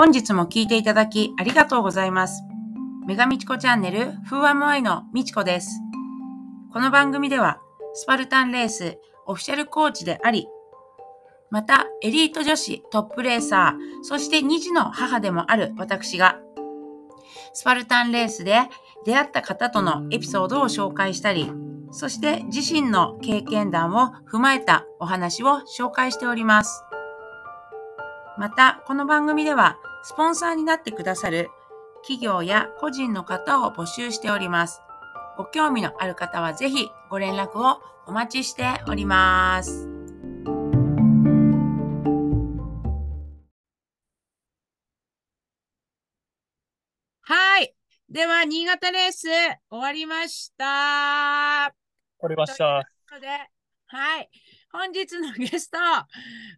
本日も聞いていただきありがとうございます。メガみちこチャンネル Who Am I のみちこです。この番組では、スパルタンレースオフィシャルコーチであり、またエリート女子トップレーサー、そして2児の母でもある私が、スパルタンレースで出会った方とのエピソードを紹介したり、そして自身の経験談を踏まえたお話を紹介しております。また、この番組では、スポンサーになってくださる企業や個人の方を募集しております。ご興味のある方はぜひご連絡をお待ちしております。はい。では、新潟レース終わりました。わかりました。ということで、はい。本日のゲスト、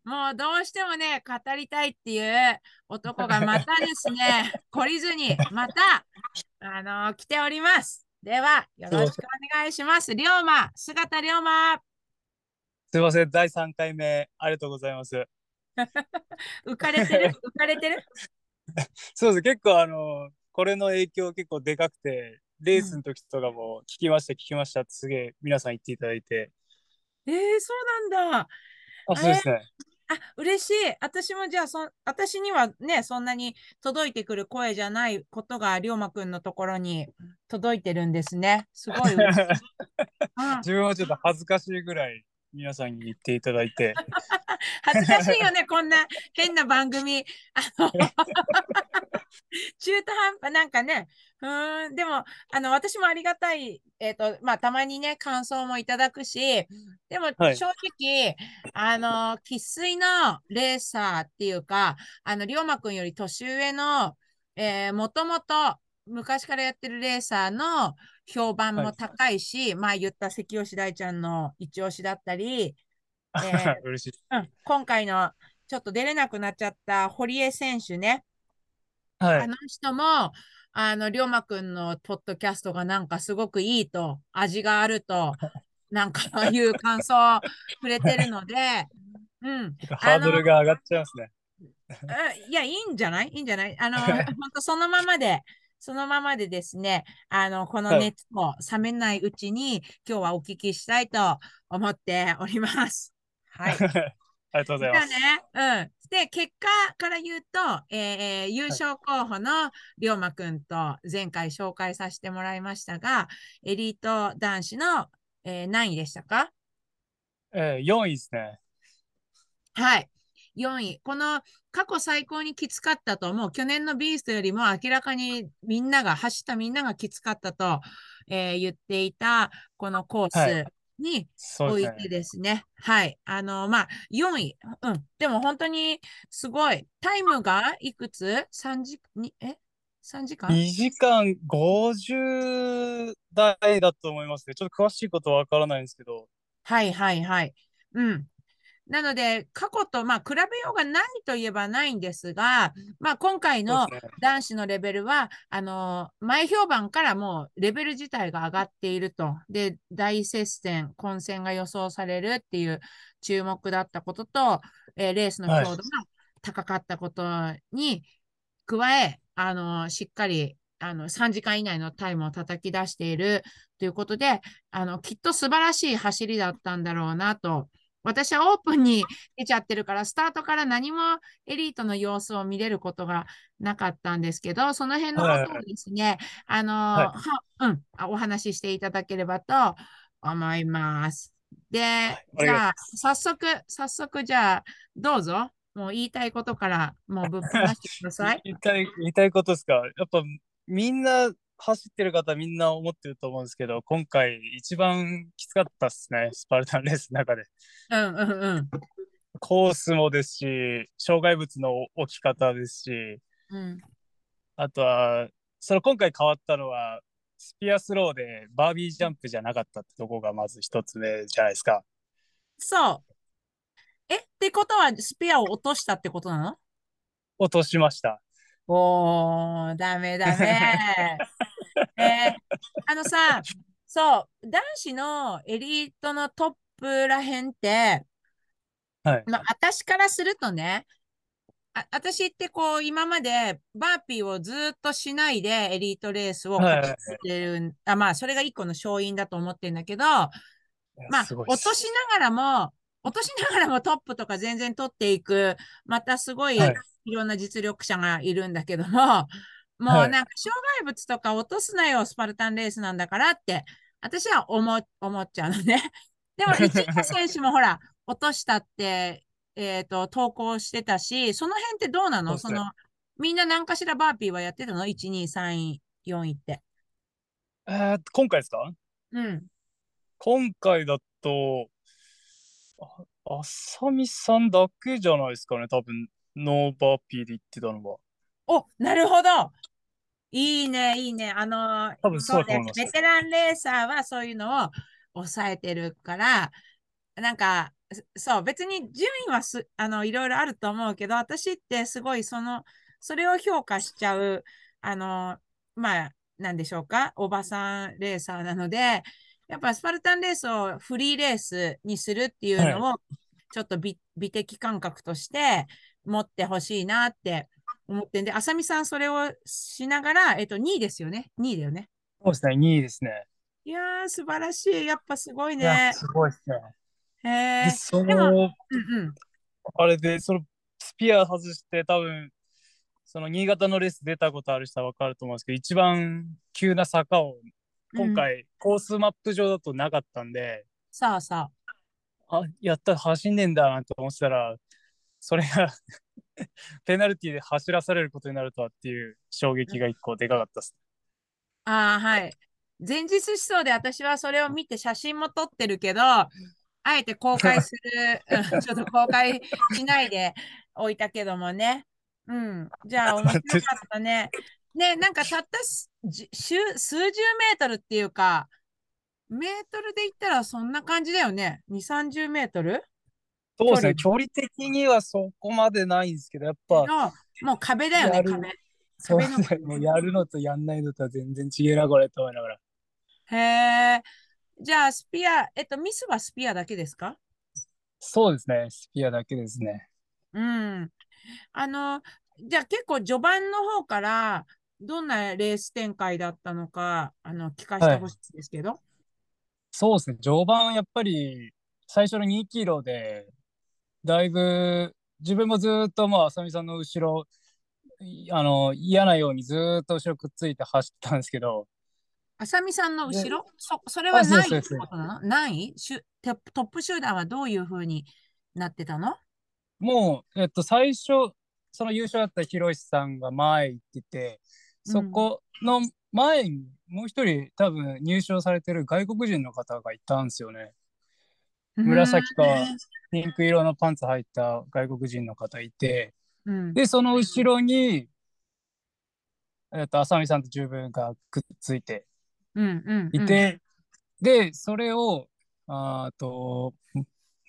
もうどうしてもね、語りたいっていう男がまたですね、懲りずに、また、あの来ております。では、よろしくお願いします。龍馬、姿龍馬、すいません、第3回目、ありがとうございます。浮かれてる？浮かれてる？そうです、結構あの、これの影響結構でかくて、レースの時とかも聞きました、聞きましたってすげえ皆さん言っていただいて、えー、そうなんだ。あ、そうですね。あ、嬉しい。私もじゃあそ、私にはね、そんなに届いてくる声じゃないことが、龍馬くんのところに届いてるんですね。すごい嬉しい。うん自分はちょっと恥ずかしいぐらい皆さんに言っていただいて、恥ずかしいよね、こんな変な番組。あの 中途半端、なんかね、うーん、でも、あの、私もありがたい、えっ、と、まあ、たまにね、感想もいただくし、でも、はい。正直、あの、生粋のレーサーっていうか、あの、龍馬くんより年上の、えーもともと昔からやってるレーサーの評判も高いし、まあ言った関吉大ちゃんの一押しだったり、えー嬉しい。うん、今回のちょっと出れなくなっちゃった堀江選手ね、はい。あの人も、あの、龍馬くんのポッドキャストがなんかすごくいいと、味があると、なんかいう感想をくれてるので、うん。ハードルが上がっちゃいますね。えいや、いいんじゃない？いいんじゃない？あの、本当そのままで、そのままでですね、あの、このはい熱も冷めないうちに、今日はお聞きしたいと思っております。はい。ありがとうございます。ね、うん。で、結果から言うと、えー優勝候補の龍馬くんと前回紹介させてもらいましたが、エリート男子の、えー何位でしたか？えー、4位ですね。はい。4位。この過去最高にきつかったと、もう去年のビーストよりも明らかにみんなが、走ったみんながきつかったと、えー言っていたこのコースに、置いてそうですね。ですね。はい。あの、まあ、4位。うん。でも本当にすごい。タイムがいくつ ?3 時、にえ ?3 時間？2時間50台だと思いますね。ちょっと詳しいことはわからないんですけど、はいはいはい。うん。なので、過去と、まあ、比べようがないといえばないんですが、まあ、今回の。男子のレベルは、あの前評判からもうレベル自体が上がっていると。で、大接戦、混戦が予想されるっていう注目だったことと、えーレースのはい強度が高かったことに加え、あのしっかりあの3時間以内のタイムを叩き出しているということで、あのきっと素晴らしい走りだったんだろうなと。私はオープンに出ちゃってるから、スタートから何もエリートの様子を見れることがなかったんですけど、その辺のことをですね、あのはいはうん、あお話ししていただければと思います。で、お願いしじゃあ、早速、早速、じゃあ、どうぞ。もう言いたいことから、もうぶっ放してください。言いたい、言いたいことですか？やっぱみんな走ってる方みんな思ってると思うんですけど、今回一番きつかったっすね、スパルタンレースの中で。うんうんうん。コースもですし、障害物の置き方ですし、うん、あとは、その今回変わったのは、スピアスローでバービージャンプじゃなかったってとこがまず一つ目じゃないですか。そう。え、ってことは、スペアを落としたってことなの？落としました。おー、ダメダメ。えーあのさ、そう、男子のエリートのトップらへんって、はい。まあ、私からするとね、あ私ってこう、今までバーピーをずっとしないでエリートレースをはいはい。こなしてる、あ、まあ、それが一個の勝因だと思ってるんだけど、まあ、落としながらも、落としながらもトップとか全然取っていく、またすごいはい。いろんな実力者がいるんだけども、もうはいなんか障害物とか落とすなよ、スパルタンレースなんだからって、私は思っ思っちゃうのね。でも、一部選手もほら、落としたって、えっと、投稿してたし、その辺ってどうなの？その、みんな何かしらバーピーはやってたの ?1、2、3位、4位って。えー今回ですか？うん。今回だと、あ、あさみさんだけじゃないですかね、多分、ノーバーピーで言ってたのは。お、なるほど。いいね、いいね。あの、多分そうだとね思います。ベテランレーサーはそういうのを抑えてるから、なんか、そそう、別に順位はす、あの、いろいろあると思うけど、私ってすごいその、それを評価しちゃう、あの、まあ、なんでしょうか、おばさんレーサーなので、やっぱスパルタンレースをフリーレースにするっていうのを、ちょっと美美的感覚として持ってほしいなって思ってんで、あさみさんそれをしながら、えっと、2位ですよね。2位だよね。そうですね、2位ですね。いやー、素晴らしい。やっぱすごいね。すごいですね。へえで、。その、うんうん。あれで、そのスピア外して、多分、その新潟のレース出たことある人は分かると思うんですけど、一番急な坂を、今回、コースマップ上だとなかったんで、さあさあ。あ、やった、走んねえんだなと思ってたら、それが ペナルティで走らされることになるとはっていう衝撃が一個でかかったです。ああ、はい。前日思想で私はそれを見て写真も撮ってるけど、あえて公開する、うん ちょっと公開しないでおいたけどもね。うん。じゃあ面白かったね。ね、なんかたった数十メートルっていうか、メートルで言ったらそんな感じだよね。2、30メートル？そうですね、距離的にはそこまでないんですけど、やっぱ、の、もう壁だよね、壁。そう壁のですね、もうやるのとやんないのとは全然違えな、これと思いながら。へえ。じゃあ、スピア、えっと、ミスはスピアだけですか？そうですね、スピアだけですね。うん。あの、じゃあ結構序盤の方からどんなレース展開だったのか、あの、聞かせてほしいんですけど。そうですね、序盤やっぱり最初の2キロで、だいぶ自分もずっとまあ、浅見さんの後ろ、いあの嫌なようにずっと後ろくっついて走ったんですけど、あさみさんの後ろ？そ、それはあそう何位ってことなの？何位しゅトップトップ集団はどういうふうになってたの？もう、えっと、最初、その優勝だったひろしさんが前行ってて、そこの前にもう一人多分入賞されてる外国人の方がいたんですよね。紫かピンク色のパンツ履いた外国人の方いて、うん。で、その後ろに、えっと、浅見さんと十分がくっついてうんうんうんいて、で、それを、あーと、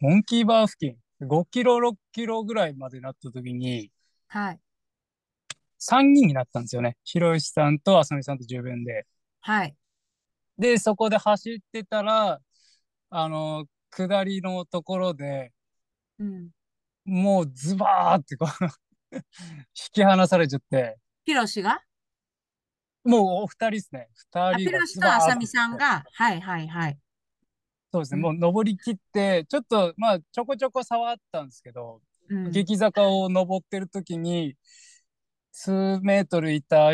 モンキーバー付近、5キロ、6キロぐらいまでなった時に、はい。3人になったんですよね。ひろしさんと浅見さんと十分で。はい。で、そこで走ってたら、あの、下りのところでうん。もうズバーってこう 引き離されちゃって、ヒロシが？もうお二人ですね。二あ、人がヒロシとあさみさんが、はいはいはい。そうですね。うんもう登り切って、ちょっと、まあ、ちょこちょこ差はあったんですけど、うん。激坂を登ってる時に、数メートルいた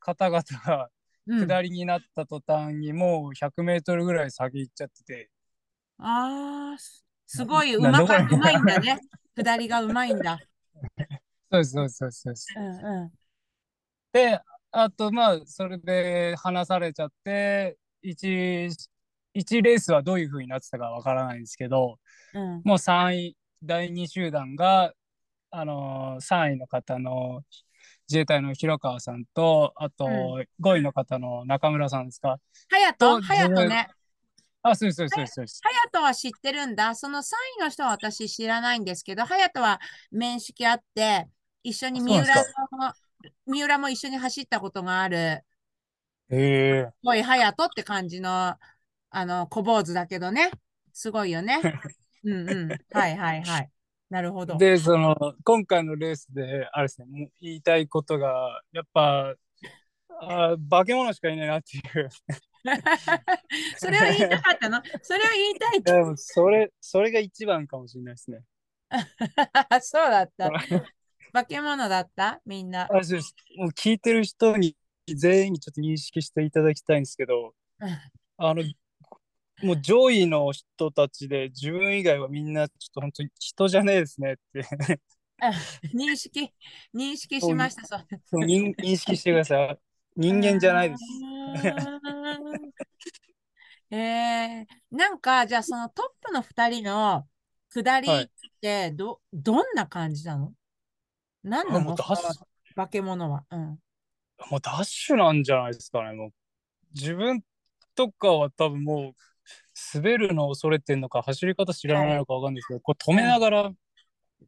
方々がうん下りになった途端にもう100メートルぐらい先行っちゃってて、ああ、すすごい、うなまか、うまいんだね。下りがうまいんだ。そうです、そうです、そうですそうです。うんうで、あと、まあ、それで離されちゃって、1、一レースはどういう風になってたかわからないんですけど、ん。うん。もう3位、第2集団が、あのー、3位の方の自衛隊の広川さんと、あと、う5位の方の中村さんですか？ハヤとトハヤトね。あ、そうです、そうです、そうですそうです。ハヤトは知ってるんだ。その3位の人は私知らないんですけど、ハヤトは面識あって、一緒に三浦の、三浦も一緒に走ったことがある、へえ。すごいハヤトって感じの、あの、小坊主だけどね。すごいよね。うんうん。はいはいはい。なるほど。で、その、今回のレースで、あれですね、言いたいことが、やっぱ、あ化け物しかいないなっていう。それは言いたかったの？それは言いたいって。でもそれ、それが一番かもしれないですね。そうだった。化け物だった？みんな。あそうですもう聞いてる人に全員にちょっと認識していただきたいんですけど、あの、もう上位の人たちで自分以外はみんなちょっと本当に人じゃねえですねって認識、認識しました。そうそう認認識してください。人間じゃないです。えー、なんか、じゃあそのトップの2人の下りってど、どんな感じなの？何なのもうダッシュ化け物は？うん。もうダッシュなんじゃないですかね。もう自分とかは多分もう滑るのを恐れてんのか走り方知らないのかわかんないですけど、こう止めながらうん。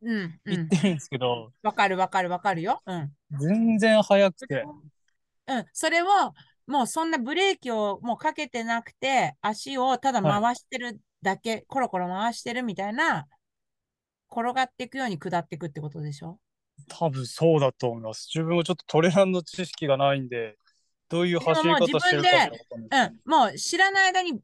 うん行ってるんですけど、わかるわかるわかるよ。うん。全然速くて。うん。それを、もうそんなブレーキをもうかけてなくて、足をただ回してるだけ、コロコロ回してるみたいな、転がっていくように下っていくってことでしょ？多分そうだと思います。自分もちょっとトレランの知識がないんで、どういう走り方してるかうん。もう知らない間に、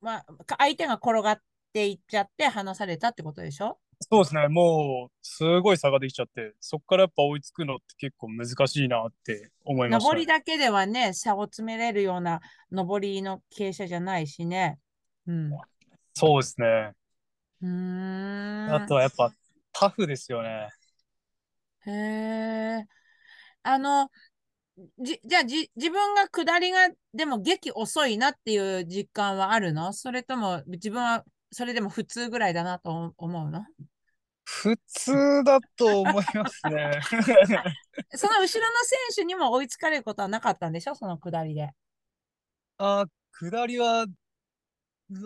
まあ、か相手が転がっていっちゃって離されたってことでしょ？そうですね、もうすごい差ができちゃって、そこからやっぱ追いつくのって結構難しいなって思いました、上りだけではね、差を詰めれるような上りの傾斜じゃないしね。うん。うそうですね。ーん。あとはやっぱタフですよね。へえ。あの、じ、じゃあじ、自分が下りがでも激遅いなっていう実感はあるの？それとも自分はそれでも普通ぐらいだなと思うの？普通だと思いますね。その後ろの選手にも追いつかれることはなかったんでしょ？その下りで。あー、下りは、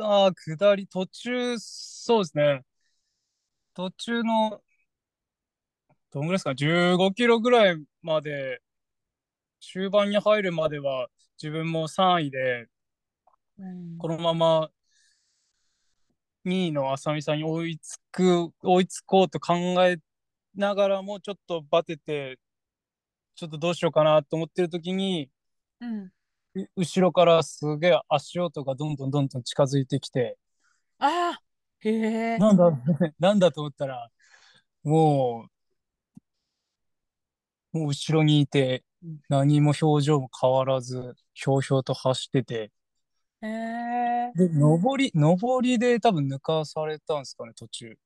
あー、下り、途中、そうですね。途中の、どんぐらいですか、15キロぐらいまで、終盤に入るまでは、自分も3位で、うんこのまま2位の浅見さんに追いつく、追いつこうと考えながらも、ちょっとバテて、ちょっとどうしようかなと思ってる時に、うん。う後ろからすげえ足音がどんどんどんどん近づいてきて、ああ、へえ。なんだ、なんだと思ったら、もう、もう後ろにいて、何も表情も変わらず、ひょうひょうと走ってて、へえ。で、上り、上りで多分抜かされたんですかね、途中。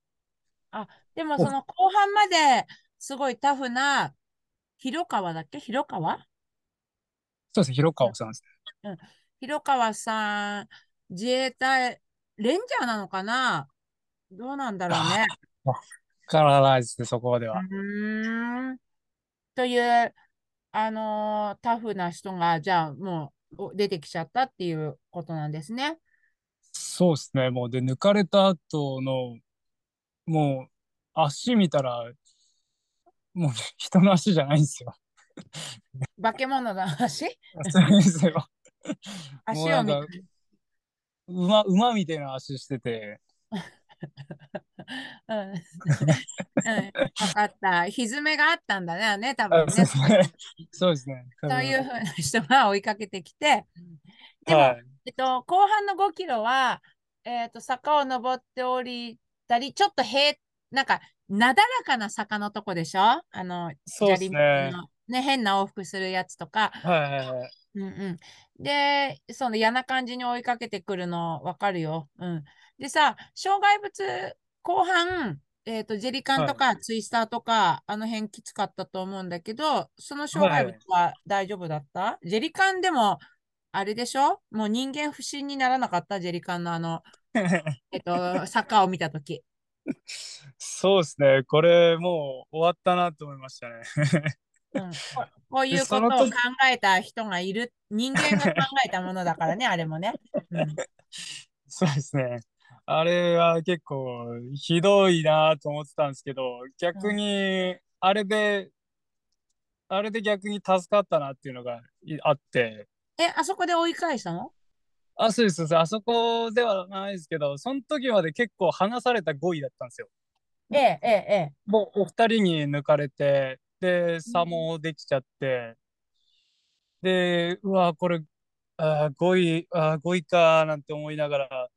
でもその後半まですごいタフな広川だっけ？広川？そうですね、広川さんです。広川さん、自衛隊、レンジャーなのかな？どうなんだろうね。からないですね、そこまでうは。ーん。という、あのータフな人が、じゃあも出てきちゃったっていうことなんですね。そうですね、もう、で、抜かれた後の、もう、足見たら、もう人の足じゃないんですよ。化け物の足？そうですよ。足を見て。馬、馬みたいな足してて、うん。うん。わかった。歪めがあったんだね、多あ分そうね。ですね。そうですね。そういうふうな人が追いかけてきて、でも、はい。えっと、後半の5キロは、えっと、坂を登って降りたり、ちょっと平、なんか、なだらかな坂のとこでしょ？あの、そうですね。のね、変な往復するやつとか、はいはいはい。うんうん。で、その嫌な感じに追いかけてくるのわかるよ。うん。でさ、障害物後半、えっと、ジェリカンとかツイスターとか、あの辺きつかったと思うんだけど、その障害物は大丈夫だった、ジェリカンでも、あれでしょ？もう人間不信にならなかった？ジェリカンのあの、えっと、坂を見たとき。そうですね。これもう終わったなと思いましたね。うん、ここういうことを考えた人がいる、人間が考えたものだからね、あれもね。うんそうですね。あれは結構ひどいなと思ってたんですけど、逆にあれで、あれで逆に助かったなっていうのがいあって、え、あそこで追い返したの？あ、そうです、そうです。あそこではないですけど、その時まで結構離された5位だったんですよ。ええ、ええ、ええ。もうお二人に抜かれて、で、差もできちゃって、で、うわ、これ、あー5位、あー5位かなんて思いながら、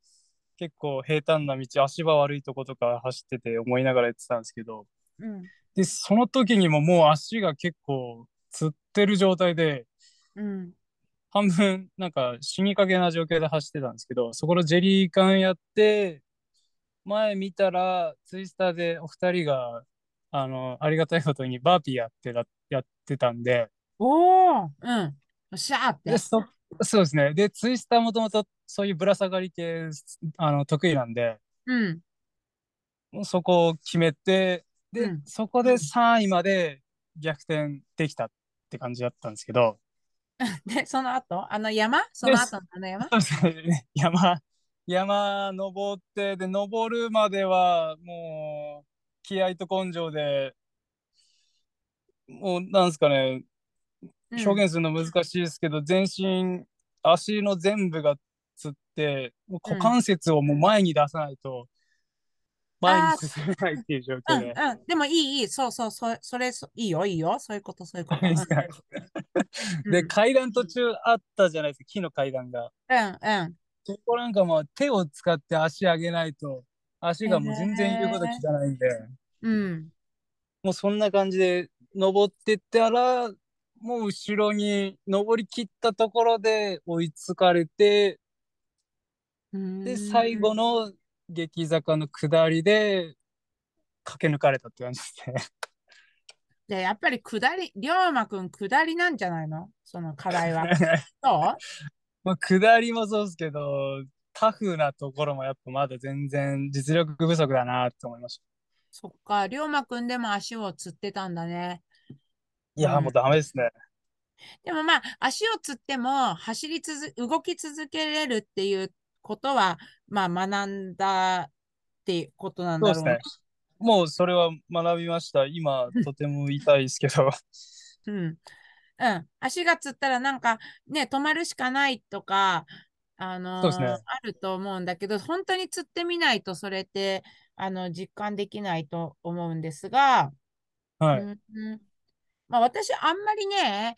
結構平坦な道、足場悪いとことか走ってて思いながらやってたんですけど、うん。で、その時にももう足が結構つってる状態で、うん。半分なんか死にかけな状況で走ってたんですけど、そこのジェリー缶やって、前見たらツイスターでお二人が、あの、ありがたいことにバーピーやってた、やってたんで、おーうん。よっしゃーってで、。そ、そうですね。で、ツイスターもともとそういうぶら下がり系、あの、得意なんで、うん。もうそこを決めて、で、うん。そこで3位まで逆転できたって感じだったんですけど、で、その後、あの山？その後のあの山？そうですね。山、山登って、で、登るまでは、もう、気合と根性で、もう、なんですかね、うん表現するの難しいですけど、全身、足の全部がつって、股関節をもう前に出さないと、前に進めないっていう状う況で。んうん。でもいい、いい。そうそう、そそれ、そいいよ、いいよ。そういうこと、そういうこと。で階段途中あったじゃないですか、木の階段が。うん、うん。そこなんかもう手を使って足上げないと、足がもう全然言うこと聞かないんで、うん。もうそんな感じで登ってったら、もう後ろに登り切ったところで追いつかれて、うんで、最後の激坂の下りで駆け抜かれたって感じですね。で、やっぱり下り、龍馬くん下りなんじゃないの？その課題は。そう？まあ、下りもそうですけど、タフなところもやっぱまだ全然実力不足だなって思いました。そっか、龍馬くんでも足をつってたんだね。いやー、うんもうダメですね。でもまあ、足をつっても走り続動き続けれるっていうことは、まあ学んだっていうことなんだろうねそうですね。。もうそれは学びました。今、とても痛いですけど。うん。うん。足がつったらなんかね、止まるしかないとか、あのーねあると思うんだけど、本当に釣ってみないとそれって、あの、実感できないと思うんですが、はい。うんうんまあ私あんまりね、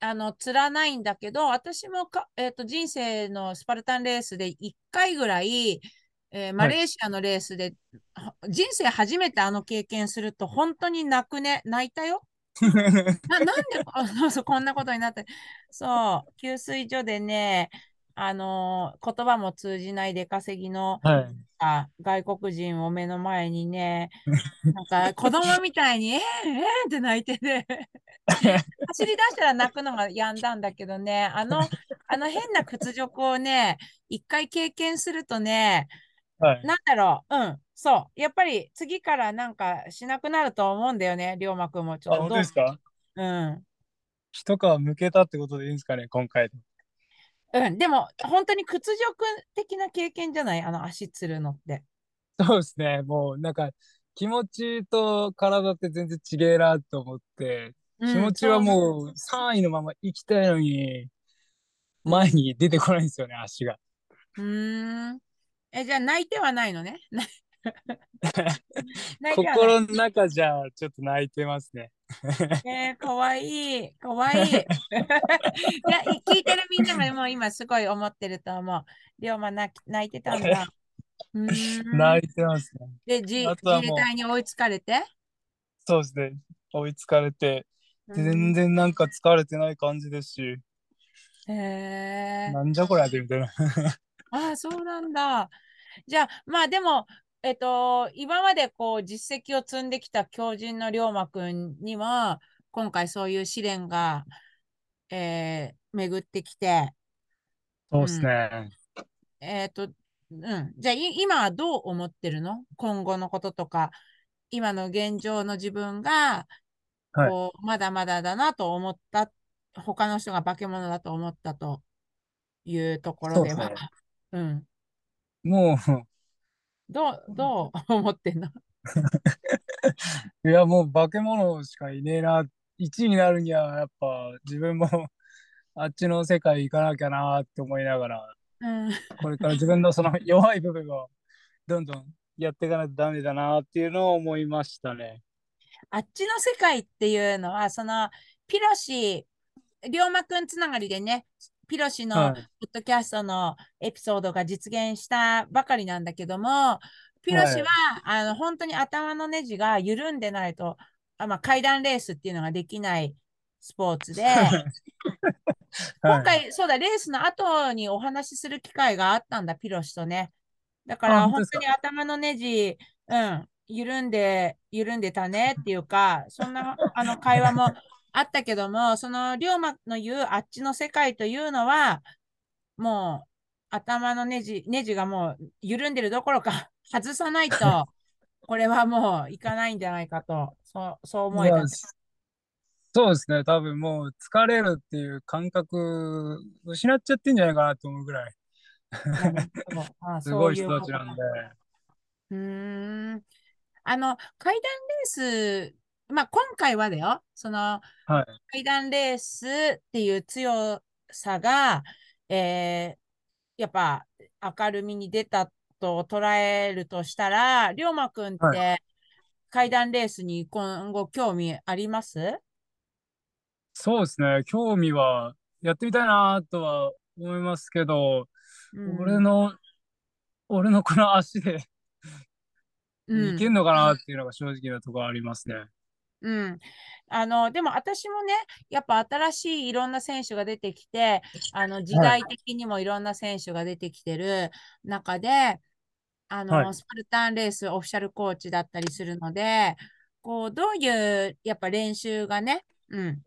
あの、釣らないんだけど、私もか、えっと、人生のスパルタンレースで1回ぐらい、えーマレーシアのレースで、は人生初めてあの経験すると本当に泣くね、泣いたよ。な、なんでこ そうそうこんなことになって。そう、給水所でね、あのー言葉も通じない出稼ぎのはい。あ外国人を目の前にね、なんか子供みたいに、えー、えー、って泣いてね、走り出したら泣くのが止んだんだけどね、あの、あの変な屈辱をね、一回経験するとね、はい。なんだろう、うん、そう、やっぱり次からなんかしなくなると思うんだよね、龍馬くんもちょあ、っとどう本当ですか？うん。一皮向けたってことでいいんですかね、今回。うん、でも本当に屈辱的な経験じゃない？あの足つるのって。そうですね。もうなんか気持ちと体って全然違えなと思って、気持ちはもう3位のまま行きたいのに、前に出てこないんですよね、足が。うん。え、じゃあ泣いてはないのね？心の中じゃちょっと泣いてますね。えー、かわいい。かわいい。いや、聞いてるみんなももう今すごい思ってると思う。龍馬泣き泣いてたんだ。ん。泣いてますね。で、自あとはもう自衛隊に追いつかれて？そうですね。追いつかれて、うん全然なんか疲れてない感じですし、へえ。なんじゃこりゃってみたいな。ああ、そうなんだ。じゃあ、まあでも、えっと、今までこう実績を積んできた強靭の龍馬くんには、今回そういう試練が、えー巡ってきて、そうですね。えっと、うん。じゃあ、い今はどう思ってるの？今後のこととか、今の現状の自分が、はいこう、まだまだだなと思った、他の人が化け物だと思ったというところでは、そうですうん。もどう、どう思ってんの？う、いやもう化け物しかいねえな。1位になるにはやっぱ自分もあっちの世界行かなきゃなって思いながら、うん。これから自分のその 弱い部分をどんどんやっていかないとダメだなっていうのを思いましたね。あっちの世界っていうのは、その、ピロシ、龍馬くんつながりでね、ピロシのはい。ポッドキャストのエピソードが実現したばかりなんだけども、ピロシは、あの本当に頭のネジが緩んでないと、あまあ、階段レースっていうのができないスポーツで、今はい、回、そうだ、レースの後にお話しする機会があったんだ、ピロシとね。だから、本当に頭のネジ、うん、緩んで、緩んでたねっていうか、そんなあの会話もあったけども、その龍馬の言うあっちの世界というのは、もう頭のネジ、ネジがもう緩んでるどころか、外さないと、これはもういかないんじゃないかと、そうそう思えたまあ。そうですね。多分もう疲れるっていう感覚失っちゃってんじゃないかなと思うぐらい。すごい人たちなんで。うーん。あの、階段レース、まあ、今回はだよ、その、はい。階段レースっていう強さが、えーやっぱ明るみに出たと捉えるとしたら、龍馬くんっはて階段レースに今後興味あります？そうですね。興味はやってみたいなとは思いますけど、うん俺の、俺のこの足でうんいけんのかなっていうのが正直なところありますね。うん。あの、でも私もね、やっぱ新しいいろんな選手が出てきて、あの、時代的にもいろんな選手が出てきてる中で、あの、はい。スパルタンレースオフィシャルコーチだったりするので、こう、どういう、やっぱ練習がね、うん、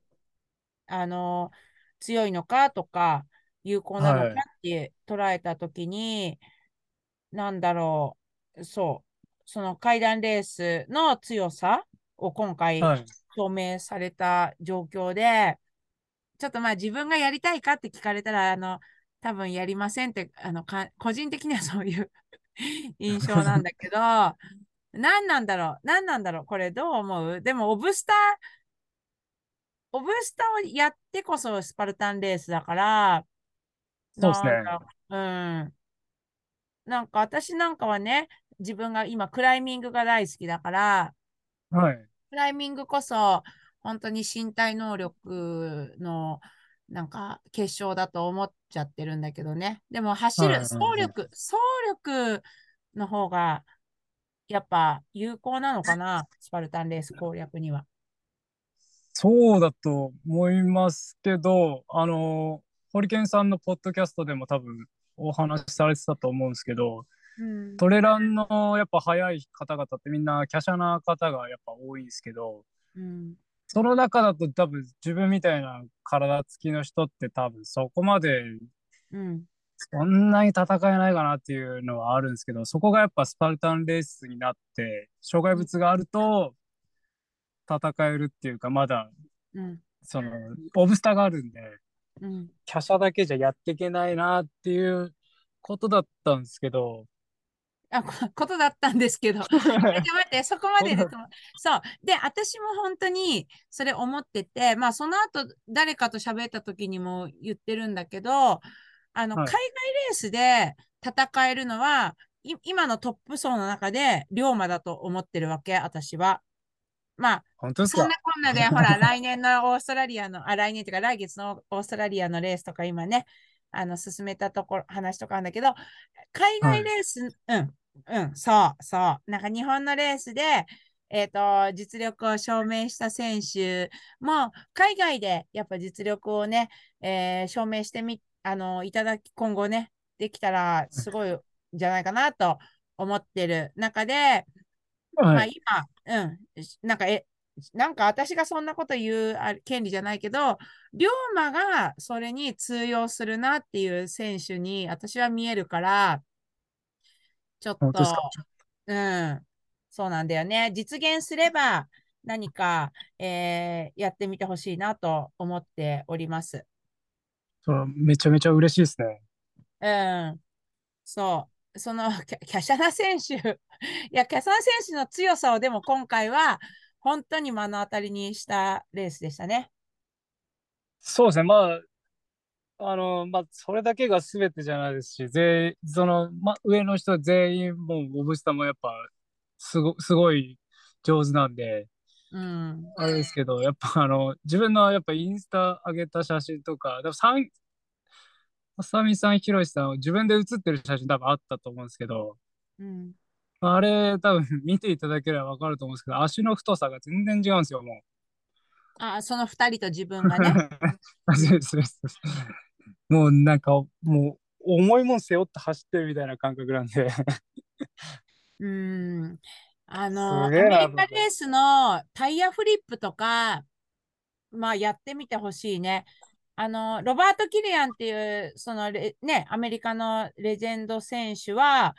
あの、強いのかとか、有効なのかはい。って捉えたときに、なんだろう、そう、その階段レースの強さを今回、はい。表明された状況で、ちょっとまあ自分がやりたいかって聞かれたら、あの、多分やりませんって、あの、か個人的には そういう 印象なんだけど、何なんだろう？何なんだろう？これどう思う？でも、オブスター、オブスターをやってこそスパルタンレースだから、そうですねうん。なんか私なんかはね、自分が今クライミングが大好きだから、はい。クライミングこそ本当に身体能力のなんか結晶だと思っちゃってるんだけどね。でも走る走力、走力の方がやっぱ有効なのかな、スパルタンレース攻略には。そうだと思いますけど、あの、ホリケンさんのポッドキャストでも多分お話しされてたと思うんですけど、うん。トレランのやっぱ速い方々ってみんな華奢な方がやっぱ多いんですけど、うん。その中だと多分自分みたいな体つきの人って多分そこまでうん。そんなに戦えないかなっていうのはあるんですけど、そこがやっぱスパルタンレースになって、障害物があると戦えるっていうか、まだうん。そのオブスターがあるんで、うん。華奢だけじゃやっていけないなっていうことだったんですけど、あ、こ ことだったんですけど。待って待って、そこまででと。そう。で、私も本当にそれ思ってて、まあその後誰かと喋った時にも言ってるんだけど、あの、はい海外レースで戦えるのは、い今のトップ層の中で龍馬だと思ってるわけ、私は。まあ、本当ですか？そんなこんなで、ほら、来年のオーストラリアの、あ、来年っていうか来月のオーストラリアのレースとか今ね、あの、進めたところ、話とかあるんだけど、海外レース、うん、うん、そう、そう。なんか日本のレースで、えっ、と、実力を証明した選手も、海外でやっぱ実力をね、えー証明してみ、あの、いただき、今後ね、できたらすごいんじゃないかなと思ってる中で、まあはい。今、うん、なんか、え、なんか私がそんなこと言うあ権利じゃないけど、龍馬がそれに通用するなっていう選手に私は見えるから、ちょっとうん、そうなんだよね。実現すれば何か、えーやってみてほしいなと思っております。そうめちゃめちゃ嬉しいですね。うん、そう、そのキャ華奢な選手、いや、華奢な選手の強さをでも今回は本当に目の当たりにしたレースでしたね。そうですね。まあ、あの、まあ、それだけが全てじゃないですし、全その、ま、上の人全員もう、オブスタもやっぱ、すご、すごい上手なんで、うん。あれですけど、やっぱあの、自分のやっぱインスタ上げた写真とか、でもさん、あさみさん、ひろしさん、自分で写ってる写真多分あったと思うんですけど、うん。あれ多分見ていただければわかると思うんですけど、足の太さが全然違うんですよ、もあ、その二人と自分う。がね。そうですそうですもうなんか、もう重いもん背負って走ってるみたいな感覚なんでうん。あすの、アメリ。カレースのタイヤフリップとか、まあやってみてほしいね。あの、ロバート・キリアンっていう、そのレ、ね、アメリカのレジェンド選手は、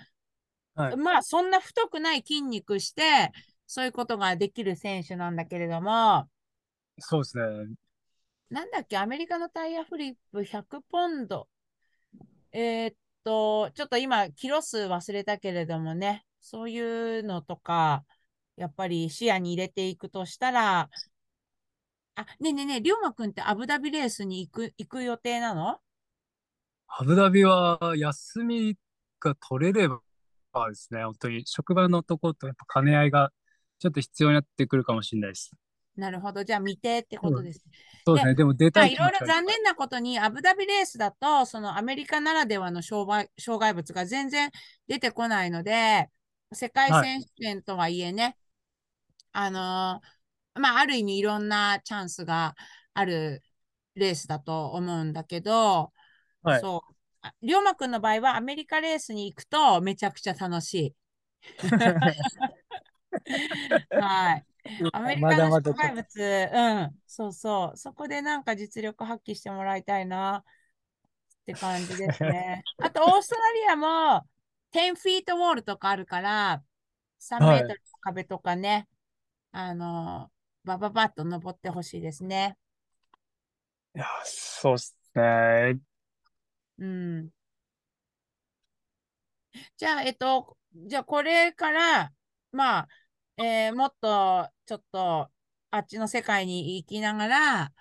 はい。まあそんな太くない筋肉して、そういうことができる選手なんだけれども、そうですね。なんだっけ、アメリカのタイヤフリップ100ポンド。えーっと、ちょっと今、キロ数忘れたけれどもね、そういうのとか、やっぱり視野に入れていくとしたら、あ、ねえねえねえ、りょうまくんってアブダビレースに行く、行く予定なの？アブダビは休みが取れればですね、本当に職場のとことやっぱ兼ね合いがちょっと必要になってくるかもしれないです。なるほど。じゃあ見てってこうんとです。で、そうですね。でも出たいまあいろいろ。残念なことに、アブダビレースだと、そのアメリカならではの障害、障害物が全然出てこないので、世界はい。選手権とはいえね、あのーまあ、ある意味いろんなチャンスがあるレースだと思うんだけど、はい。そう。あ龍馬くんの場合はアメリカレースに行くとめちゃくちゃ楽しい。はい。アメリカの障。害物、うん、そうそう。そこでなんか実力発揮してもらいたいなって感じですね。あと、オーストラリアも10フィートウォールとかあるから、3メーはい。トルの壁とかね、あの、バババッと登ってほしいですね。いや、そうっすね。うん。じゃあ、えっと、じゃあこれから、まあ、えーもっとちょっとあっちの世界に行きながら、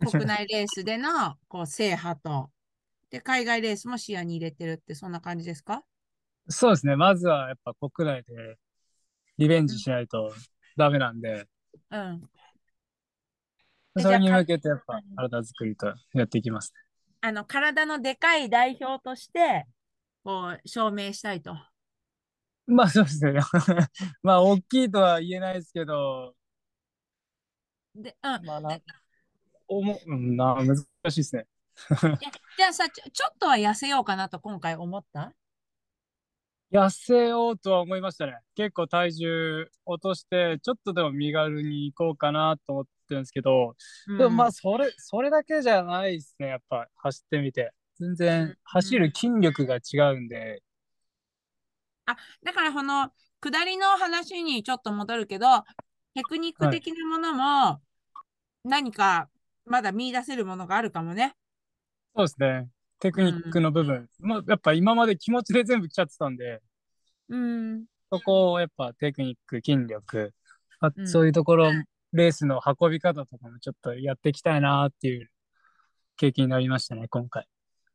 国内レースでのこう制覇と、で、海外レースも視野に入れてるって、そんな感じですか？そうですね。まずはやっぱ国内でリベンジうん。しないとダメなんで、うん。それに向けてやっぱうん体作りとやっていきますあの、体のでかい代表として、こう、証明したいと。ね。まあそうですね。まあ大きいとは言えないですけど、で、うん。まあな、おも、うんな、難しいですね。え、じゃあさ、ちょ、ちょっとは痩せようかなと今回思った？痩せようとは思いましたね。結構体重落として、ちょっとでも身軽に行こうかなと思ってるんですけど、でもまあ、うん。それ、それだけじゃないですね、やっぱ走ってみて。全然走るうん。筋力が違うんで、あ、だからこの下りの話にちょっと戻るけど、テクニックはい。的なものも何かまだ見出せるものがあるかもね。そうですね。テクニックうん。の部分。まあ、やっぱ今まで気持ちで全部来ちゃってたんで、うん。そこをやっぱテクニック、筋力、あ、うん。そういうところ、レースの運び方とかもちょっとやっていきたいなっていう経験になりましたね、今回。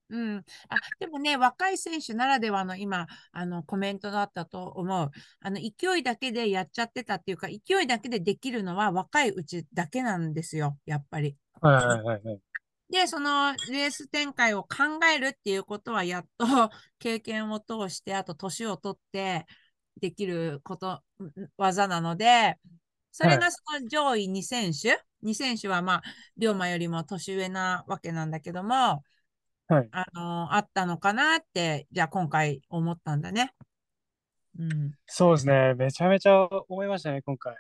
うん。あ、でもね、若い選手ならではの今、あの、コメントだったと思う。あの、勢いだけでやっちゃってたっていうか、勢いだけでできるのは若いうちだけなんですよ、やっぱり。はいはいはいはい。で、そのレース展開を考えるっていうことは、やっと 経験を通して、あと年を取ってできること、技なので、それはい。がその上位2選手、2選手はまあ、龍馬よりも年上なわけなんだけども、はい。あの、あったのかなって、じゃあ今回思ったんだね。うん。そうですね。めちゃめちゃ思いましたね、今回。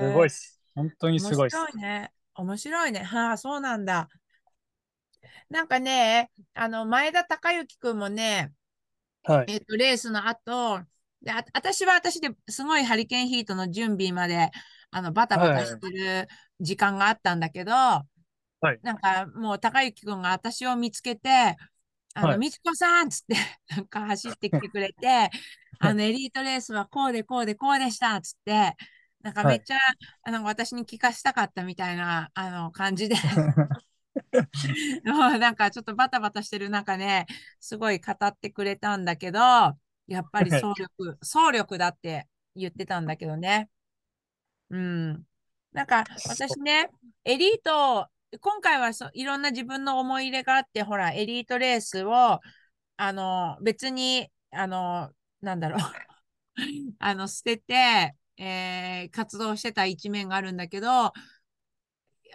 すごいっす。本当に面すごいっす。白いね。面白いね。はあ、そうなんだ。なんかね、あの、前田孝之くんもね、はい。えっと、レースの後、で、あ、私は私ですごいハリケーンヒートの準備まで、あの、バタバタしはい。てる時間があったんだけど、はい。なんかもう孝之くんが私を見つけて、あの、はい。みちこさんっつって、なんか走ってきてくれて、あの、エリートレースはこうでこうでこうでしたっつって、なんかはい。めっちゃ、あの、私に聞かしたかったみたいな、あの、感じで もうなんかちょっとバタバタしてる中ね、すごい語ってくれたんだけど、やっぱり総力、総力だって言ってたんだけどね。うん。なんか私ね、エリート、今回はそいろんな自分の思い入れがあって、ほら、エリートレースを、あの、別に、あの、なんだろう。あの、捨てて、えー、活動してた一面があるんだけど、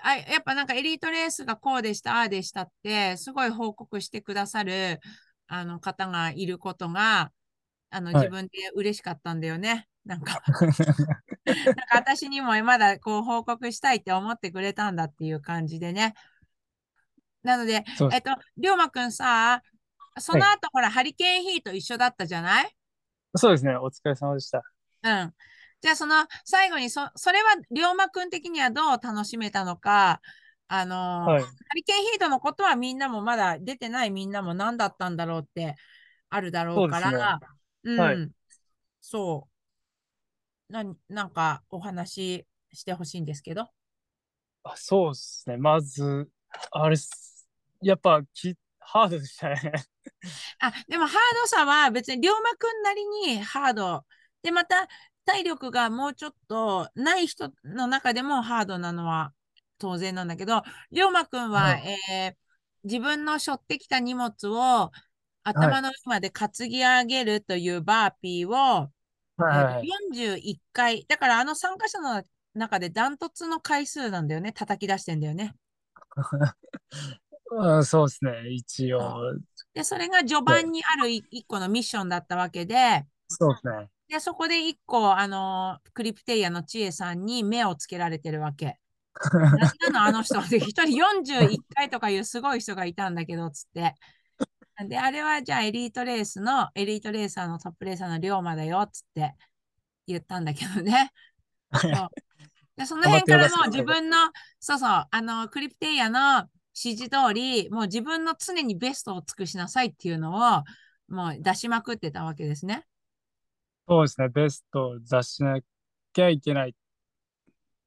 あやっぱなんかエリートレースがこうでした、ああでしたって、すごい報告してくださるあの方がいることが、あの、自分で嬉しかったんだよね。なんか なんか私にもまだこう報告したいって思ってくれたんだっていう感じでね。なので、えっと、龍馬くんさ、その後、はい、ほら、ハリケーンヒート一緒だったじゃない？そうですね、お疲れ様でした。うん。じゃあ、その最後にそ、それは龍馬くん的にはどう楽しめたのか、あの、はい、ハリケーンヒートのことはみんなもまだ出てないみんなも何だったんだろうってあるだろうから、うね、うん、はい、そう。ななんかお話ししてほしいんですけど。あそうですね。まず、あれ、やっぱきハードでしたね あ、でもハードさは別に龍馬くんなりにハード。で、また体力がもうちょっとない人の中でもハードなのは当然なんだけど、龍馬くんは、はい、えー、自分の背負ってきた荷物を頭の上まで担ぎ上げるというバーピーを、はい、41回、だからあの参加者の中でダントツの回数なんだよね、叩き出してんだよね。あ そうですね、一応。で、それが序盤にある一個のミッションだったわけで、そうですね。で、そこで一個、あのクリプテイアの知恵さんに目をつけられてるわけ。何なのあの人で一人41回とかいうすごい人がいたんだけど、つって。で、あれはじゃあエリートレースの、エリートレーサーのトップレーサーの龍馬だよ、つって言ったんだけどね。そうでその辺からもう自分の、そうそう、あの、クリプテイアの指示通り、もう自分の常にベストを尽くしなさいっていうのを、もう出しまくってたわけですね。そうですね、ベストを出しなきゃいけないっ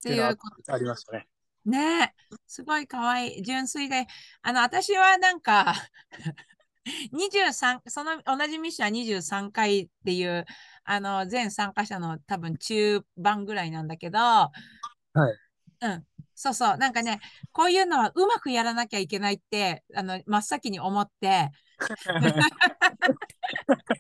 ていうことありましたね。ねすごい可愛い、純粋で、あの、私はなんか 23、その同じミッションは23回っていう、あの、全参加者の多分中盤ぐらいなんだけど、はい。うん。そうそう。なんかね、こういうのはうまくやらなきゃいけないって、あの、真っ先に思って、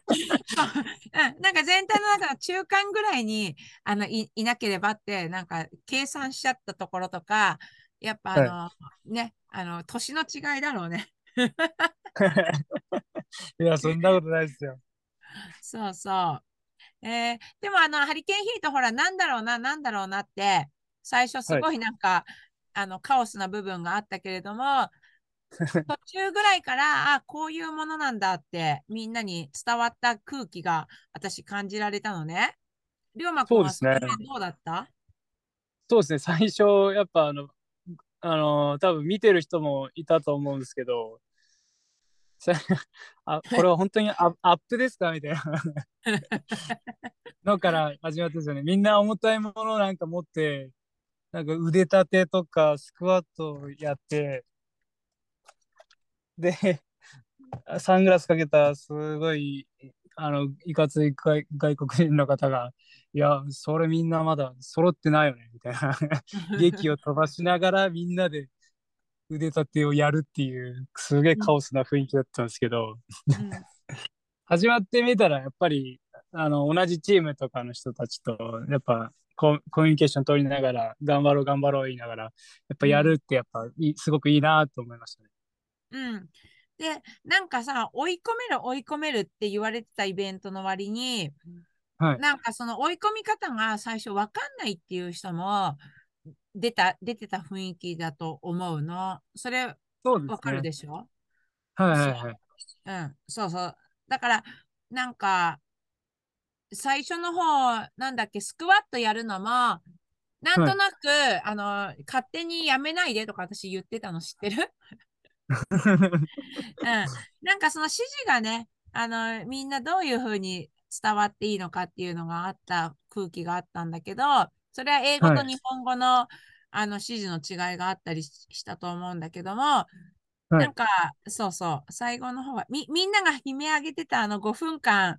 うん、なんか全体の中の中間ぐらいにあのいいなければってなんか計算しちゃったところとかやっぱあの、はい、ねあの年の違いだろうね いやそんなことないですよ。そうそう。えー、でもあのハリケーンヒートほらなんだろうななんだろうなって最初すごいなんか、はい、あのカオスな部分があったけれども 途中ぐらいから、あ、こういうものなんだってみんなに伝わった空気が私感じられたのね。龍馬君はそどうだった？そうですね、最初、やっぱあの、あの、多分見てる人もいたと思うんですけど、あこれは本当にアアップですか？みたいな。のから始まったんですよね。みんな重たいものなんか持って、なんか腕立てとかスクワットやって、で、サングラスかけたすごい、あの、いかつい外外国人の方が、いや、それみんなまだ揃ってないよね、みたいな。劇を飛ばしながらみんなで腕立てをやるっていう、すげえカオスな雰囲気だったんですけど、うん、始まってみたら、やっぱり、あの、同じチームとかの人たちと、やっぱコ、コミュニケーション取りながら、頑張ろう、頑張ろう言いながら、やっぱやるってやっぱい、すごくいいなと思いましたね。うん。で、なんかさ、追い込める追い込めるって言われてたイベントの割に、はい、なんかその追い込み方が最初わかんないっていう人も出た、出てた雰囲気だと思うの？それ、わかるでしょ？はいはいはい。う。ん、そうそう。だから、なんか、最初の方、なんだっけ、スクワットやるのも、なんとなく、はい、あの、勝手にやめないでとか私言ってたの知ってる？うん、なんかその指示がね、あの、みんなどういうふうに伝わっていいのかっていうのがあった空気があったんだけど、それは英語と日本語の、はい、あの指示の違いがあったりしたと思うんだけども、はい。なんか、そうそう、最後の方は、み、みんなが悲鳴上げてたあの5分間、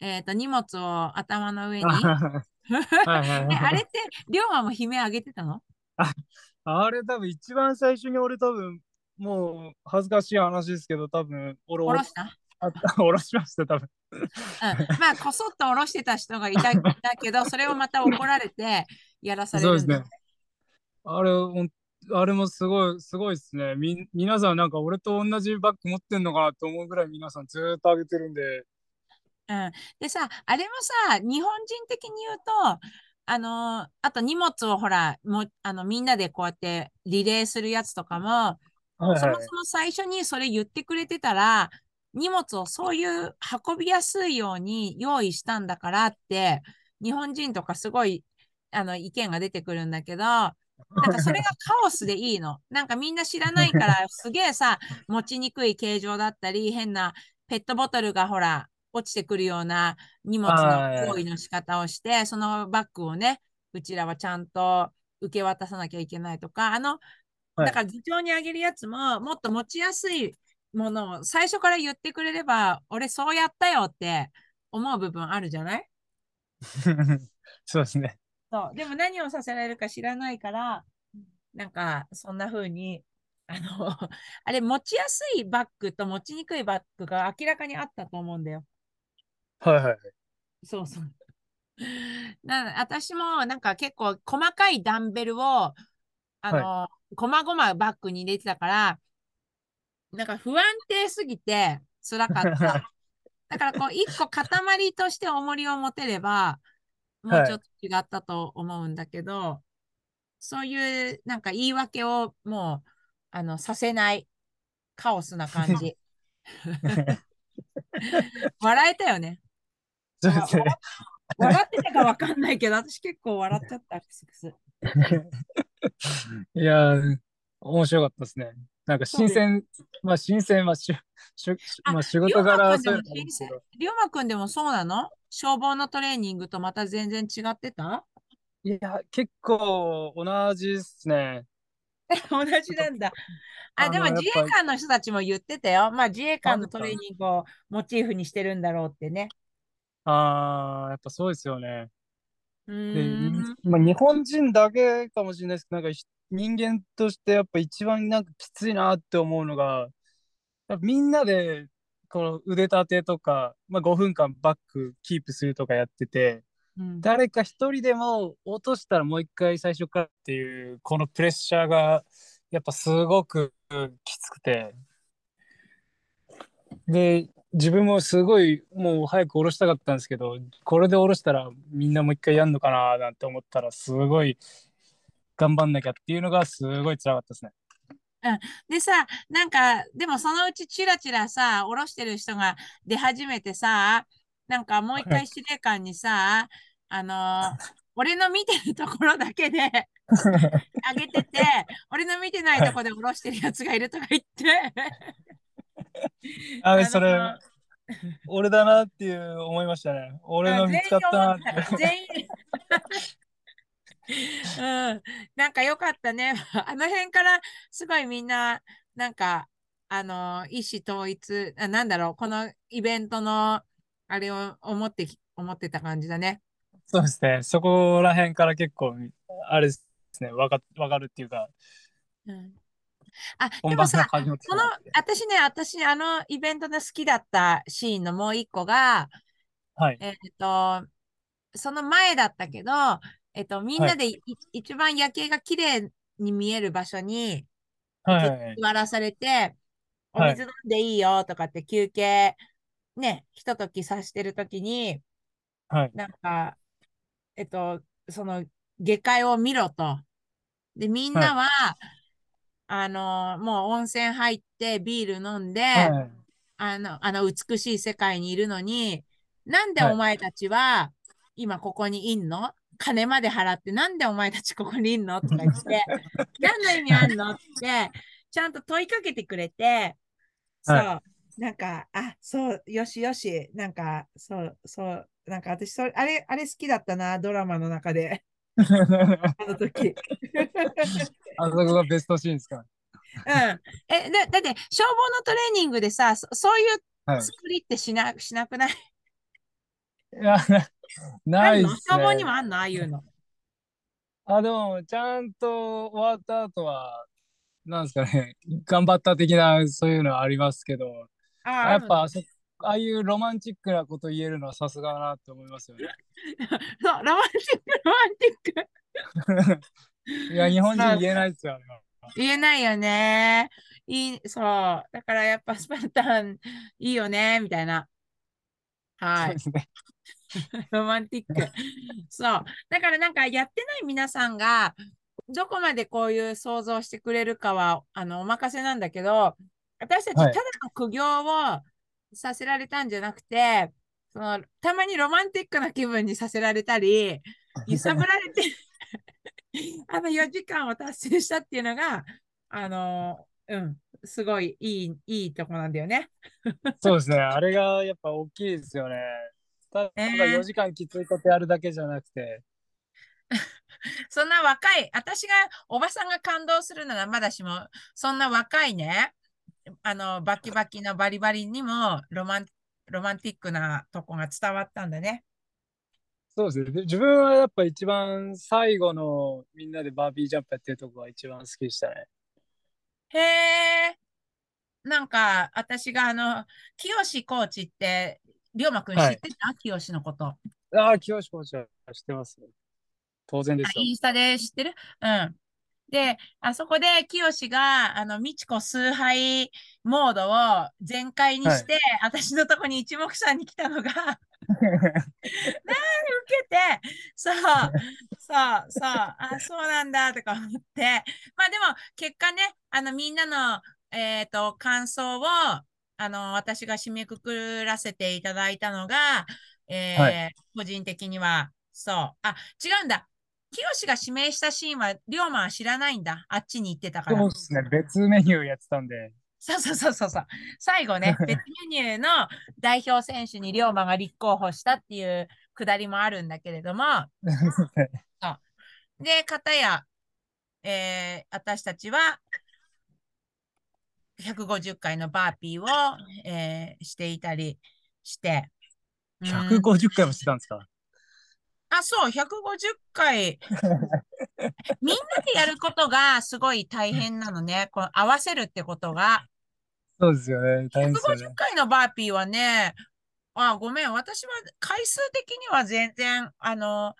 えっと、荷物を頭の上に。あれって、龍馬も悲鳴上げてたの？あれ多分一番最初に俺多分もう恥ずかしい話ですけど多分俺下ろした？あ 下ろしました多分。うん、まあ、こそっと下ろしてた人がいた いたけど、それをまた怒られてやらされるそうですね。あれあれもすごいすごいですね。み皆さんなんか俺と同じバッグ持ってんのかなと思うぐらい皆さんずーっと上げてるんで。うん、でさ、あれもさ、日本人的に言うと、あのーあと荷物をほら、もうあのみんなでこうやってリレーするやつとかも、はいはいそもそも最初にそれ言ってくれてたら、荷物をそういう運びやすいように用意したんだからって、日本人とかすごいあの意見が出てくるんだけど、なんかそれがカオスでいいの。なんかみんな知らないから、すげえさ、持ちにくい形状だったり、変なペットボトルがほら、落ちてくるような荷物の用意の仕方をして、そのバッグをね、うちらはちゃんと受け渡さなきゃいけないとか、あの、はいだから議長にあげるやつも、もっと持ちやすいものを最初から言ってくれれば、俺そうやったよって思う部分あるじゃない？そうですね。そう。でも何をさせられるか知らないから、なんかそんな風に、あの、あれ持ちやすいバッグと持ちにくいバッグが明らかにあったと思うんだよ。はいはい。そうそう。な私もなんか結構細かいダンベルを、あの、こまごまバッグに入れてたから、なんか不安定すぎて辛かった。だからこう一個塊として重りを持てれば、もうちょっと違ったと思うんだけど、そういうなんか言い訳をもう、あの、させないカオスな感じ。笑えたよね。そうですね。笑ってたかわかんないけど、私結構笑っちゃった、クスクス。いやー、面白かったですね。なんか新鮮、まあ新鮮はしゅしゅあまあ仕事柄そういうのもあるんですけど龍馬くんでもそうなの？消防のトレーニングとまた全然違ってた？いや、結構同じですね。同じなんだ。あ、でも自衛官の人たちも言ってたよ。まあ自衛官のトレーニングをモチーフにしてるんだろうってね。ああ、やっぱそうですよね。うん。まあ日本人だけかもしれないですけど、なんかひ人間としてやっぱ一番なんかきついなって思うのが、みんなでこの腕立てとか、まあ5分間バックキープするとかやってて、うん。誰か一人でも落としたらもう一回最初からっていうこのプレッシャーがやっぱすごくきつくて。で自分もすごいもう早く下ろしたかったんですけどこれで下ろしたらみんなもう一回やんのかななんて思ったらすごい頑張んなきゃっていうのがすごい辛かったですね。でさ、なんか、でもそのうちチラチラさ、下ろしてる人が出始めてさ、なんかもう一回司令官にさ、あのー俺の見てるところだけで あげてて、俺の見てないところで下ろしてるやつがいるとか言って。あのそれ俺だなっていう思いましたね。俺の見つかったなって。全員。うん、なんか良かったね。あの辺からすごいみんな、なんか、あの、意思統一、あなんだろう、このイベントの、あれを思ってき、思ってた感じだね。そうですね。そこら辺から結構あれですね。わかわかるっていうかうん、あ、でもさ、の、私ね、私、あのイベントで好きだったシーンのもう一個が、はい。えっと、その前だったけど、えっと、みんなでい、一番夜景が綺麗に見える場所にはいはいはい。座らされて、おはい水飲んでいいよとかって休憩、ね、ひとときさしてるときに、はい。なんか、えっと、その下界を見ろと。で、みんなは、あの、もう温泉入ってビール飲んで、はい。あの、あの美しい世界にいるのに、なんではいお前たちは今ここにいんの金まで払って、なんでお前たちここにいんの？とか言って、何の意味あんの？って、ちゃんと問いかけてくれて、そう、はなんか、あ、そう、よしよし、なんか、そう、そう、なんか私、それ、あれ、あれ好きだったな、ドラマの中で。あの時。あそこがベストシーンですか？うん。え、だ、だって、消防のトレーニングでさ、そそういうはい。作りってしな、しなくない？いや、なないっす消防に。あんの？ああいうの。あ、でも、ちゃんと終わった後は、なんですかね、頑張った的な、そういうのはありますけど、あやっぱあそ、ああいうロマンチックなこと言えるのはさすがだなって思いますよね。そう、ロマンティック、ロマンティック。いや、日本人言えないですよ、あれは。言えないよね。いい、そう。だからやっぱスパルタンいいよね、みたいな。はい。ロマンティック。そう。だからなんかやってない皆さんが、どこまでこういう想像してくれるかは、あの、お任せなんだけど、私たちたはいだの苦行をさせられたんじゃなくて、その、たまにロマンティックな気分にさせられたり、揺さぶられて、あの4時間を達成したっていうのが、あの、うん、すごいいい、いいとこなんだよね。そうですね。あれがやっぱ大きいですよね。ただね4時間きついことやるだけじゃなくて、そんな若い、私が、おばさんが感動するならまだしも、そんな若いね、あの、バキバキのバリバリにもロマン、ロマンティックなとこが伝わったんだね。そうですね。で自分はやっぱ一番最後のみんなでバービージャンプやってるとこが一番好きでしたね。へえ、なんか、私があの、清コーチって、りょうまくん知ってた、清のこと。ああ、清志コーチは知ってます。当然ですよ。インスタで知ってる？うん。で、あそこで、清が、あの、みちこ崇拝モードを全開にして、私のとこに一目散に来たのが、受けて、そう、そう、そう、あ、そうなんだ、とか思って、まあでも、結果ね、あの、みんなの、えっと、感想を、あの、私が締めくくらせていただいたのが、えーは個人的には、そう、あ、違うんだ。清が指名したシーンは、龍馬は知らないんだ。あっちに行ってたからそう。ですね。別メニューやってたんで。そうそうそうそうそう。最後ね、別メニューの代表選手に龍馬が立候補したっていうくだりもあるんだけれども、で、片や、えー私たちは、150回のバーピーを、えーしていたりして、うん150回もしてたんですか？あ、そう、150回。みんなでやることがすごい大変なのね。こう合わせるってことが。そうですよね。大変ですよ150ね。回のバーピーはね、あ、ごめん、私は回数的には全然、あの、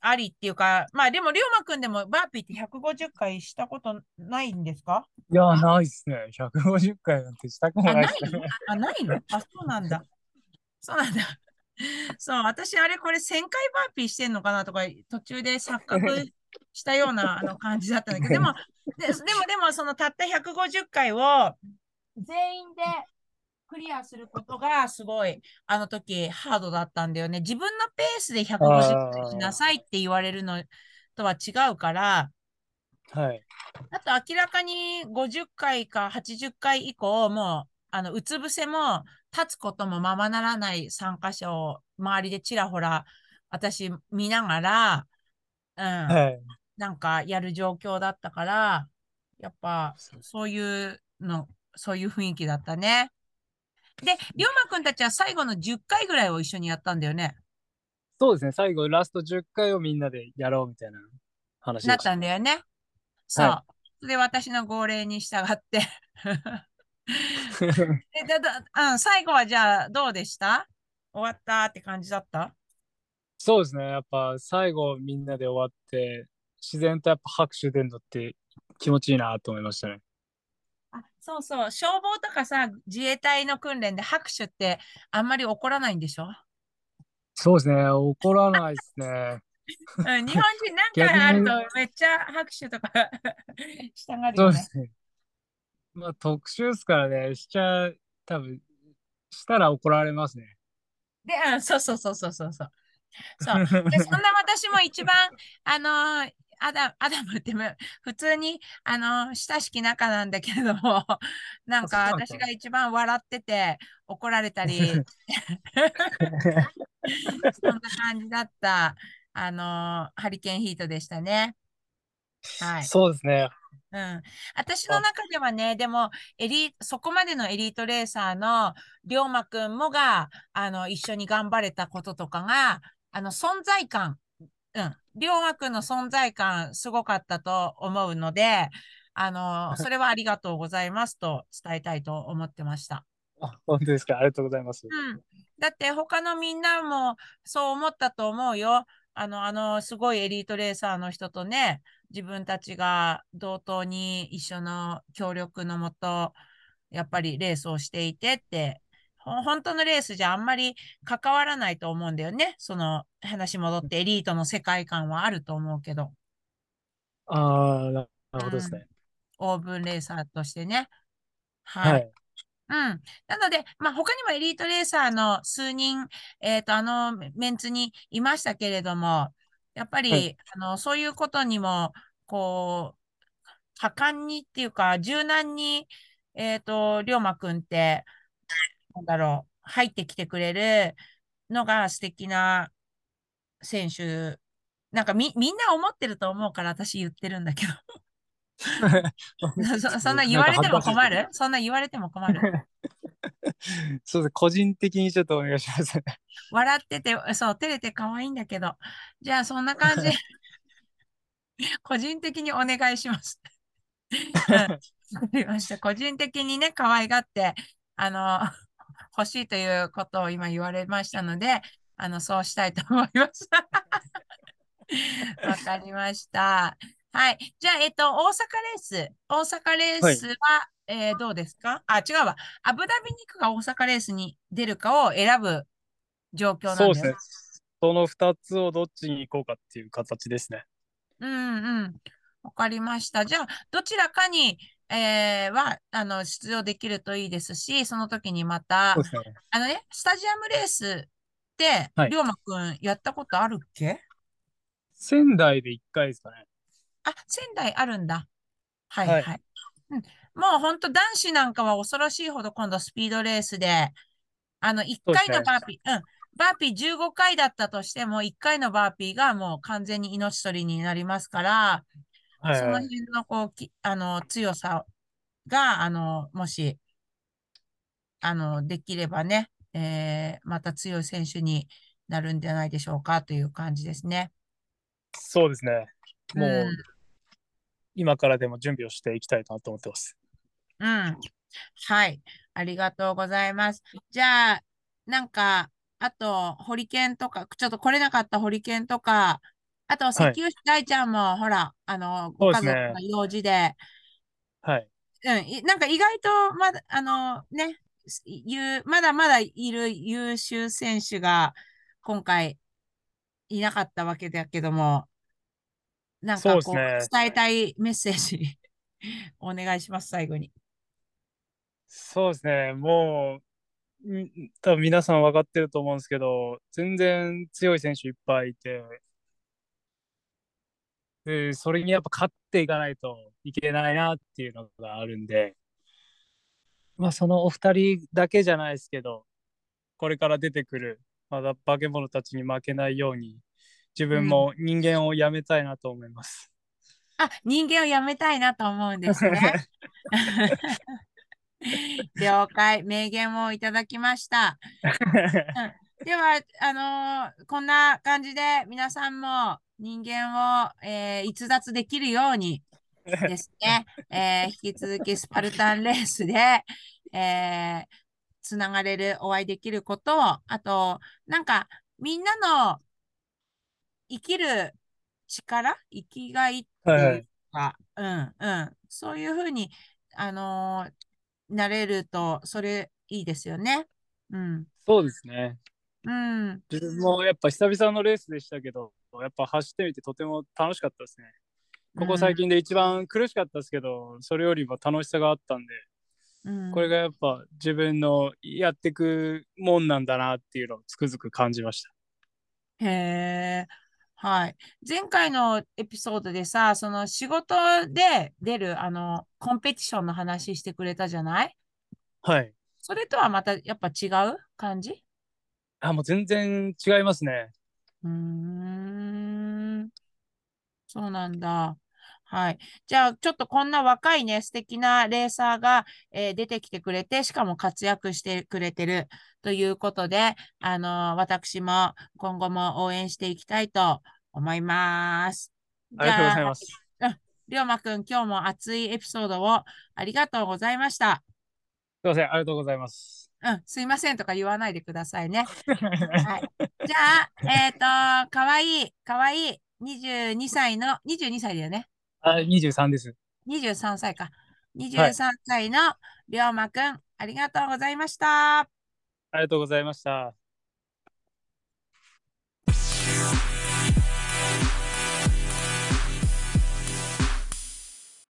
ありっていうか、まあでも、りょうまくんでもバーピーって150回したことないんですか？いや、ないっすね。150回なんてしたくもあ、ないないのっすね。あ、ないの？あ、そうなんだ。そうなんだ。そう、私、あれ、これ1000回バーピーしてんのかなとか、途中で錯覚したようなあの感じだったんだけど、でも、ででも、でも、そのたった150回を全員でクリアすることがすごい、あの時ハードだったんだよね。自分のペースで150回しなさいって言われるのとは違うから、はい。あと明らかに50回か80回以降、もう、あの、うつ伏せも、立つこともままならない参加者を周りでちらほら、私見ながら、うん、はい。なんかやる状況だったから、やっぱ、そういうの、そういう雰囲気だったね。で、りょうまくんたちは最後の10回ぐらいを一緒にやったんだよね。そうですね。最後、ラスト10回をみんなでやろうみたいな話なった。たんだよね。そう。はで、私の号令に従って えだだうん、最後はじゃあどうでした？終わったって感じだった？そうですね。やっぱ最後みんなで終わって、自然とやっぱ拍手出るのって気持ちいいなと思いましたね。あそうそう、消防とかさ、自衛隊の訓練で拍手ってあんまり起こらないんでしょ、そうですね。怒らないですね。うん、日本人なんかあるとめっちゃ拍手とか したがるよね。そうですね。まあ特殊ですからね。しちゃ、多分、したら怒られますね。で、うん、そうそうそうそうそうそう。そう。で、そんな私も一番、あのーアダ アダムってむ普通に、あのー親しき仲なんだけれども、なんか私が一番笑ってて怒られたり、そんな感じだった。あのハリケーンヒートでしたね。はい。そうですね。うん。私の中ではね、でも、エリそこまでのエリートレーサーの龍馬くんもが、あの、一緒に頑張れたこととかが、あの、存在感、うん。龍馬くんの存在感、すごかったと思うので、あの、それはありがとうございますと伝えたいと思ってました。あ、本当ですか。ありがとうございます。うん。だって他のみんなもそう思ったと思うよ。あの、あの、すごいエリートレーサーの人とね、自分たちが同等に一緒の協力のもと、やっぱりレースをしていてって、ほ本当のレースじゃあんまり関わらないと思うんだよね。その話戻ってエリートの世界観はあると思うけど、ああ、ななるほどですね。オーブンレーサーとしてね。はい。はい。うん。なので、まあ、他にもエリートレーサーの数人、えっと、あのメメンツにいましたけれども、やっぱり、はいあの、そういうことにも、こう、果敢にっていうか、柔軟に、えっと、龍馬くんって、なんだろう、入ってきてくれるのが素敵な選手。なんかみ、みんな思ってると思うから私言ってるんだけど。そそんな言われても困る？そんな言われても困る？そうです。個人的にちょっとお願いします。笑ってて、そう、照れて可愛いんだけど。じゃあ、そんな感じ。個人的にお願いします。うんわかりました。個人的にね、可愛がって、あの、欲しいということを今言われましたので、あの、そうしたいと思います。わかりました。はい。じゃあ、えっと、大阪レース。大阪レースは、えーどうですか？あ、違うわ。アブダビに行くか大阪レースに出るかを選ぶ状況なんですね。その2つをどっちに行こうかっていう形ですね。うんうん。わかりました。じゃあ、どちらかに、えーは、あの、出場できるといいですし、その時にまたね。あのね、スタジアムレースって、はい龍馬くんやったことあるっけ？仙台で1回ですかね。あ、仙台あるんだ。はいはいはい。うん、もう本当男子なんかは恐ろしいほど今度スピードレースで、あの、1回のバーピー、うん、バーピー15回だったとしても、1回のバーピーがもう完全に命取りになりますから、はいそのはい。辺のこうきあの強さが、あの、もし、あの、できればね、えーまた強い選手になるんじゃないでしょうかという感じですね。そうですね。もう、うん今からでも準備をしていきたいなと思ってます。うん。はい。ありがとうございます。じゃあ、なんか、あと、ホリケンとか、ちょっと来れなかったホリケンとか、あと、石油大ちゃんも、ほら、あの、ご家族が用事で、はい。うん、いなんか意外と、まだ、あの、ね、すいうまだまだいる優秀選手が、今回、いなかったわけだけども、なんかこう、ね伝えたいメッセージ、お願いします、最後に。そうですね。もう、ん多分皆さん分かってると思うんですけど、全然強い選手いっぱいいて、で、それにやっぱ勝っていかないといけないなっていうのがあるんで、まあそのお二人だけじゃないですけど、これから出てくる、まだ化け物たちに負けないように、自分も人間をやめたいなと思います。あ、人間をやめたいなと思うんですね。了解。名言をいただきました。では、あのーこんな感じで皆さんも人間を、えー逸脱できるようにですね、えー引き続きスパルタンレースで、えーつながれる、お会いできることを、あと、なんか、みんなの生きる力、生きがいっていうか、うんうん、そういうふうに、あのーなれると、それいいですよね。うん。そうですね。うん。自分もやっぱ久々のレースでしたけど、やっぱ走ってみてとても楽しかったですね。ここ最近で一番苦しかったですけど、それよりも楽しさがあったんで、うん、これがやっぱ自分のやっていくもんなんだなっていうのをつくづく感じました。へえ、はい。前回のエピソードでさ、その仕事で出る、あの、コンペティションの話してくれたじゃない？はい。それとはまたやっぱ違う感じ？あ、もう全然違いますね。うーん。そうなんだ。はい。じゃあ、ちょっとこんな若いね、素敵なレーサーが、えー出てきてくれて、しかも活躍してくれてるということで、あの私も今後も応援していきたいと思います。ありがとうございます。りょうまくん、今日も熱いエピソードをありがとうございました。すいません、ありがとうございます。うん、すいませんとか言わないでくださいね。はい。じゃあ、えっ、と、かわいい、かわいい、22歳の、22歳だよね。あ、23です。23歳か。23歳のりょうまくん、ありがとうございました。ありがとうございました。